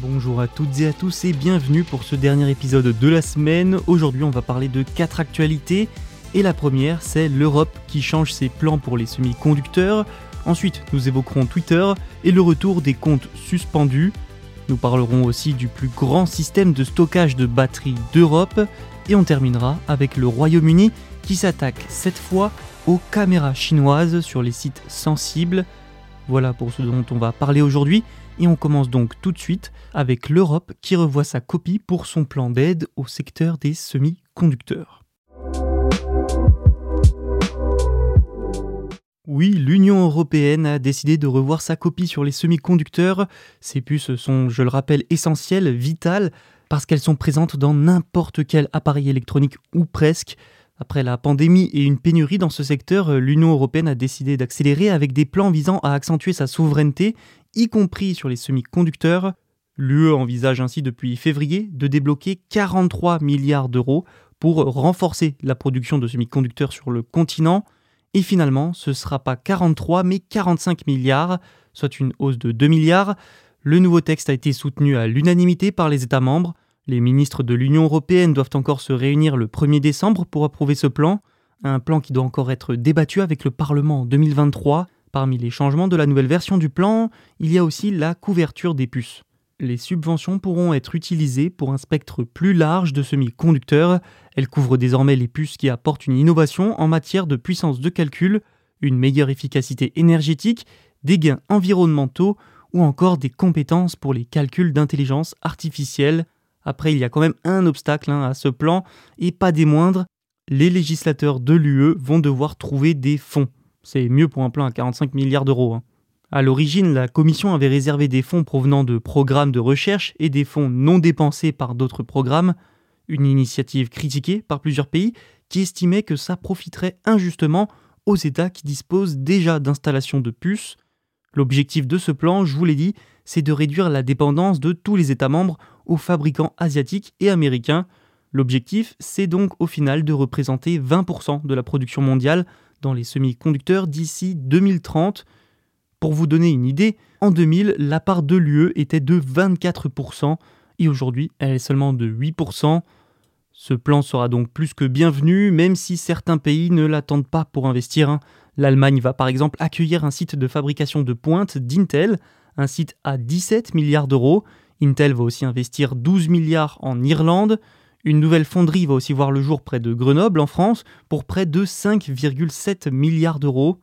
Bonjour à toutes et à tous et bienvenue pour ce dernier épisode de la semaine. Aujourd'hui on va parler de quatre actualités et la première c'est l'Europe qui change ses plans pour les semi-conducteurs. Ensuite nous évoquerons Twitter et le retour des comptes suspendus. Nous parlerons aussi du plus grand système de stockage de batteries d'Europe et on terminera avec le Royaume-Uni qui s'attaque cette fois aux caméras chinoises sur les sites sensibles. Voilà pour ce dont on va parler aujourd'hui et on commence donc tout de suite avec l'Europe qui revoit sa copie pour son plan d'aide au secteur des semi-conducteurs. Oui, l'Union européenne a décidé de revoir sa copie sur les semi-conducteurs. Ces puces sont, je le rappelle, essentielles, vitales, parce qu'elles sont présentes dans n'importe quel appareil électronique ou presque. Après la pandémie et une pénurie dans ce secteur, l'Union européenne a décidé d'accélérer avec des plans visant à accentuer sa souveraineté, y compris sur les semi-conducteurs. L'UE envisage ainsi depuis février de débloquer 43 milliards d'euros pour renforcer la production de semi-conducteurs sur le continent. Et finalement, ce ne sera pas 43 mais 45 milliards, soit une hausse de 2 milliards. Le nouveau texte a été soutenu à l'unanimité par les États membres. Les ministres de l'Union européenne doivent encore se réunir le 1er décembre pour approuver ce plan, un plan qui doit encore être débattu avec le Parlement en 2023. Parmi les changements de la nouvelle version du plan, il y a aussi la couverture des puces. Les subventions pourront être utilisées pour un spectre plus large de semi-conducteurs. Elles couvrent désormais les puces qui apportent une innovation en matière de puissance de calcul, une meilleure efficacité énergétique, des gains environnementaux ou encore des compétences pour les calculs d'intelligence artificielle. Après, il y a quand même un obstacle hein, à ce plan, et pas des moindres, les législateurs de l'UE vont devoir trouver des fonds. C'est mieux pour un plan à 45 milliards d'euros. Hein. À l'origine, la Commission avait réservé des fonds provenant de programmes de recherche et des fonds non dépensés par d'autres programmes, une initiative critiquée par plusieurs pays qui estimaient que ça profiterait injustement aux États qui disposent déjà d'installations de puces. L'objectif de ce plan, je vous l'ai dit, c'est de réduire la dépendance de tous les États membres aux fabricants asiatiques et américains. L'objectif, c'est donc au final de représenter 20% de la production mondiale dans les semi-conducteurs d'ici 2030. Pour vous donner une idée, en 2000, la part de l'UE était de 24% et aujourd'hui, elle est seulement de 8%. Ce plan sera donc plus que bienvenu, même si certains pays ne l'attendent pas pour investir. hein. L'Allemagne va par exemple accueillir un site de fabrication de pointe d'Intel, un site à 17 milliards d'euros. Intel va aussi investir 12 milliards en Irlande. Une nouvelle fonderie va aussi voir le jour près de Grenoble en France pour près de 5,7 milliards d'euros.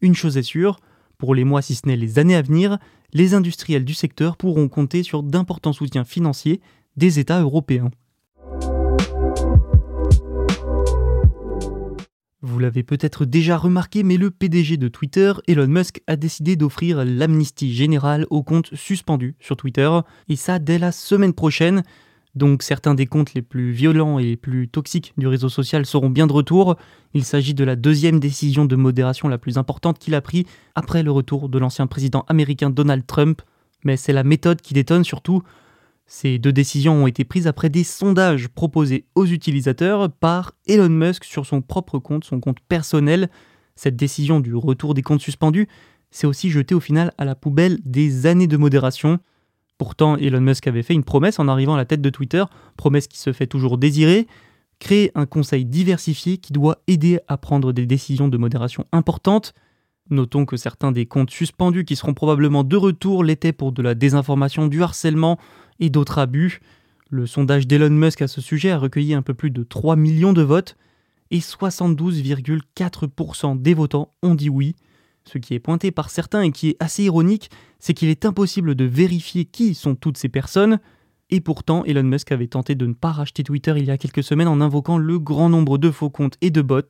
Une chose est sûre, pour les mois si ce n'est les années à venir, les industriels du secteur pourront compter sur d'importants soutiens financiers des États européens. Vous l'avez peut-être déjà remarqué, mais le PDG de Twitter, Elon Musk, a décidé d'offrir l'amnistie générale aux comptes suspendus sur Twitter, et ça dès la semaine prochaine. Donc certains des comptes les plus violents et les plus toxiques du réseau social seront bien de retour. Il s'agit de la deuxième décision de modération la plus importante qu'il a pris après le retour de l'ancien président américain Donald Trump. Mais c'est la méthode qui détonne surtout. Ces deux décisions ont été prises après des sondages proposés aux utilisateurs par Elon Musk sur son propre compte, son compte personnel. Cette décision du retour des comptes suspendus s'est aussi jetée au final à la poubelle des années de modération. Pourtant, Elon Musk avait fait une promesse en arrivant à la tête de Twitter, promesse qui se fait toujours désirer, créer un conseil diversifié qui doit aider à prendre des décisions de modération importantes. Notons que certains des comptes suspendus qui seront probablement de retour l'étaient pour de la désinformation, du harcèlement et d'autres abus. Le sondage d'Elon Musk à ce sujet a recueilli un peu plus de 3 millions de votes et 72,4% des votants ont dit oui. Ce qui est pointé par certains et qui est assez ironique, c'est qu'il est impossible de vérifier qui sont toutes ces personnes. Et pourtant, Elon Musk avait tenté de ne pas racheter Twitter il y a quelques semaines en invoquant le grand nombre de faux comptes et de bots.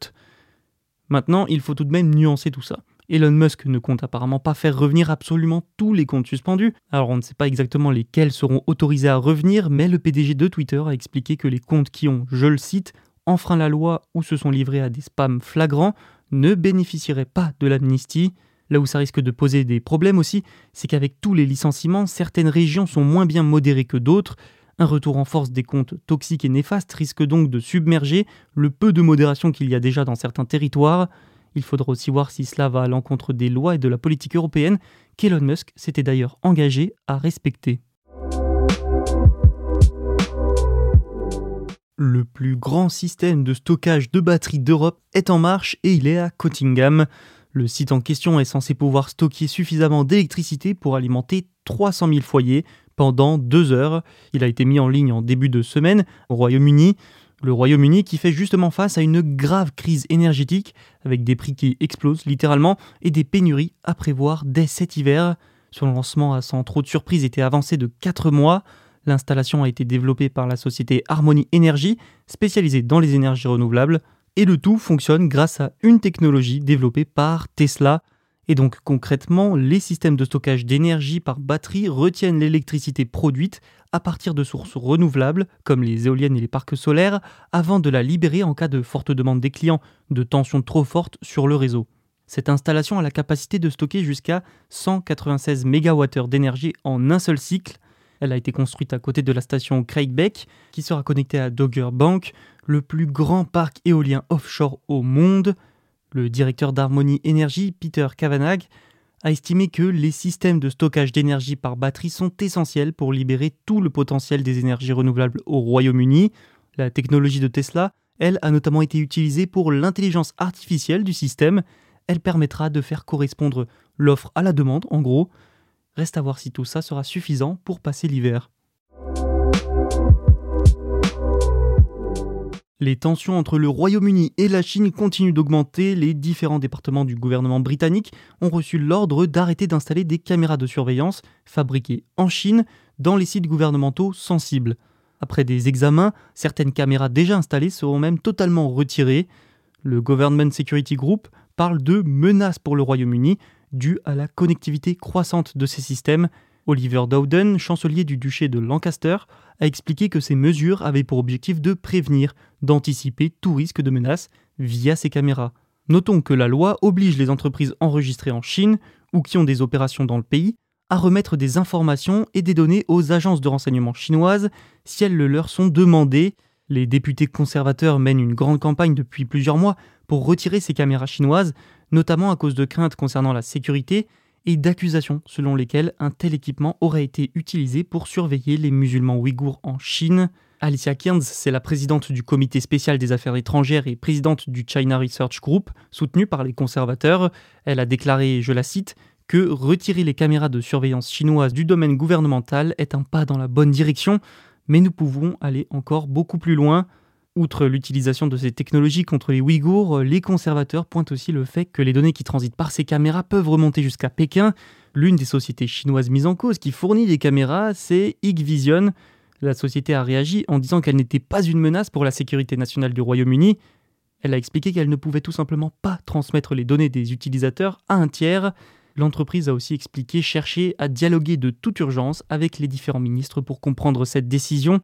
Maintenant, il faut tout de même nuancer tout ça. Elon Musk ne compte apparemment pas faire revenir absolument tous les comptes suspendus. Alors on ne sait pas exactement lesquels seront autorisés à revenir, mais le PDG de Twitter a expliqué que les comptes qui ont, je le cite, enfreint la loi ou se sont livrés à des spams flagrants ne bénéficieraient pas de l'amnistie. Là où ça risque de poser des problèmes aussi, c'est qu'avec tous les licenciements, certaines régions sont moins bien modérées que d'autres. Un retour en force des comptes toxiques et néfastes risque donc de submerger le peu de modération qu'il y a déjà dans certains territoires. Il faudra aussi voir si cela va à l'encontre des lois et de la politique européenne qu'Elon Musk s'était d'ailleurs engagé à respecter. Le plus grand système de stockage de batteries d'Europe est en marche et il est à Cottingham. Le site en question est censé pouvoir stocker suffisamment d'électricité pour alimenter 300 000 foyers pendant deux heures. Il a été mis en ligne en début de semaine au Royaume-Uni. Le Royaume-Uni qui fait justement face à une grave crise énergétique avec des prix qui explosent littéralement et des pénuries à prévoir dès cet hiver. Son lancement a sans trop de surprise été avancé de 4 mois. L'installation a été développée par la société Harmony Energy, spécialisée dans les énergies renouvelables, et le tout fonctionne grâce à une technologie développée par Tesla. Et donc concrètement, les systèmes de stockage d'énergie par batterie retiennent l'électricité produite à partir de sources renouvelables, comme les éoliennes et les parcs solaires, avant de la libérer en cas de forte demande des clients, de tension trop forte sur le réseau. Cette installation a la capacité de stocker jusqu'à 196 MWh d'énergie en un seul cycle, elle a été construite à côté de la station Craigbeck, qui sera connectée à Dogger Bank, le plus grand parc éolien offshore au monde. Le directeur d'Harmony Energy, Peter Kavanagh, a estimé que les systèmes de stockage d'énergie par batterie sont essentiels pour libérer tout le potentiel des énergies renouvelables au Royaume-Uni. La technologie de Tesla, elle, a notamment été utilisée pour l'intelligence artificielle du système. Elle permettra de faire correspondre l'offre à la demande, en gros. Reste à voir si tout ça sera suffisant pour passer l'hiver. Les tensions entre le Royaume-Uni et la Chine continuent d'augmenter. Les différents départements du gouvernement britannique ont reçu l'ordre d'arrêter d'installer des caméras de surveillance fabriquées en Chine dans les sites gouvernementaux sensibles. Après des examens, certaines caméras déjà installées seront même totalement retirées. Le Government Security Group parle de menaces pour le Royaume-Uni dû à la connectivité croissante de ces systèmes. Oliver Dowden, chancelier du duché de Lancaster, a expliqué que ces mesures avaient pour objectif de prévenir, d'anticiper tout risque de menace via ces caméras. Notons que la loi oblige les entreprises enregistrées en Chine ou qui ont des opérations dans le pays à remettre des informations et des données aux agences de renseignement chinoises si elles le leur sont demandées. Les députés conservateurs mènent une grande campagne depuis plusieurs mois pour retirer ces caméras chinoises, notamment à cause de craintes concernant la sécurité et d'accusations selon lesquelles un tel équipement aurait été utilisé pour surveiller les musulmans ouïghours en Chine. Alicia Kearns, c'est la présidente du comité spécial des affaires étrangères et présidente du China Research Group, soutenue par les conservateurs. Elle a déclaré, je la cite, que retirer les caméras de surveillance chinoises du domaine gouvernemental est un pas dans la bonne direction, mais nous pouvons aller encore beaucoup plus loin. Outre l'utilisation de ces technologies contre les Ouïghours, les conservateurs pointent aussi le fait que les données qui transitent par ces caméras peuvent remonter jusqu'à Pékin. L'une des sociétés chinoises mises en cause qui fournit les caméras, c'est Hikvision. La société a réagi en disant qu'elle n'était pas une menace pour la sécurité nationale du Royaume-Uni. Elle a expliqué qu'elle ne pouvait tout simplement pas transmettre les données des utilisateurs à un tiers. L'entreprise a aussi expliqué chercher à dialoguer de toute urgence avec les différents ministres pour comprendre cette décision.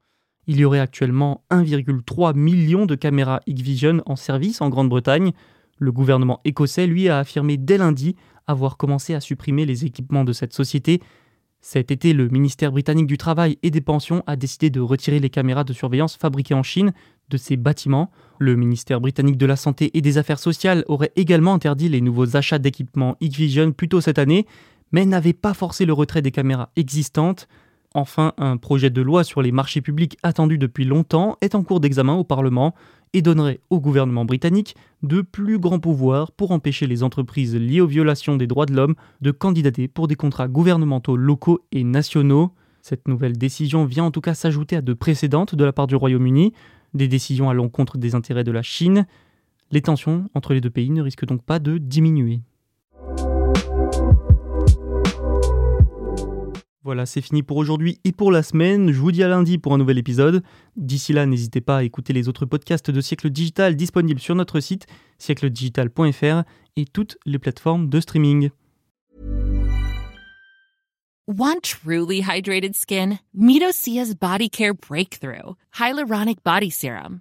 Il y aurait actuellement 1,3 million de caméras Hikvision en service en Grande-Bretagne. Le gouvernement écossais, lui, a affirmé dès lundi avoir commencé à supprimer les équipements de cette société. Cet été, le ministère britannique du Travail et des Pensions a décidé de retirer les caméras de surveillance fabriquées en Chine de ses bâtiments. Le ministère britannique de la Santé et des Affaires sociales aurait également interdit les nouveaux achats d'équipements Hikvision plus tôt cette année, mais n'avait pas forcé le retrait des caméras existantes. Enfin, un projet de loi sur les marchés publics attendu depuis longtemps est en cours d'examen au Parlement. et donnerait au gouvernement britannique de plus grands pouvoirs pour empêcher les entreprises liées aux violations des droits de l'homme de candidater pour des contrats gouvernementaux locaux et nationaux. Cette nouvelle décision vient en tout cas s'ajouter à de précédentes de la part du Royaume-Uni, des décisions à l'encontre des intérêts de la Chine. Les tensions entre les deux pays ne risquent donc pas de diminuer. Voilà, c'est fini pour aujourd'hui et pour la semaine. Je vous dis à lundi pour un nouvel épisode. D'ici là, n'hésitez pas à écouter les autres podcasts de Siècle Digital disponibles sur notre site siècledigital.fr et toutes les plateformes de streaming. Want truly hydrated skin? Body Care Breakthrough Hyaluronic Body Serum.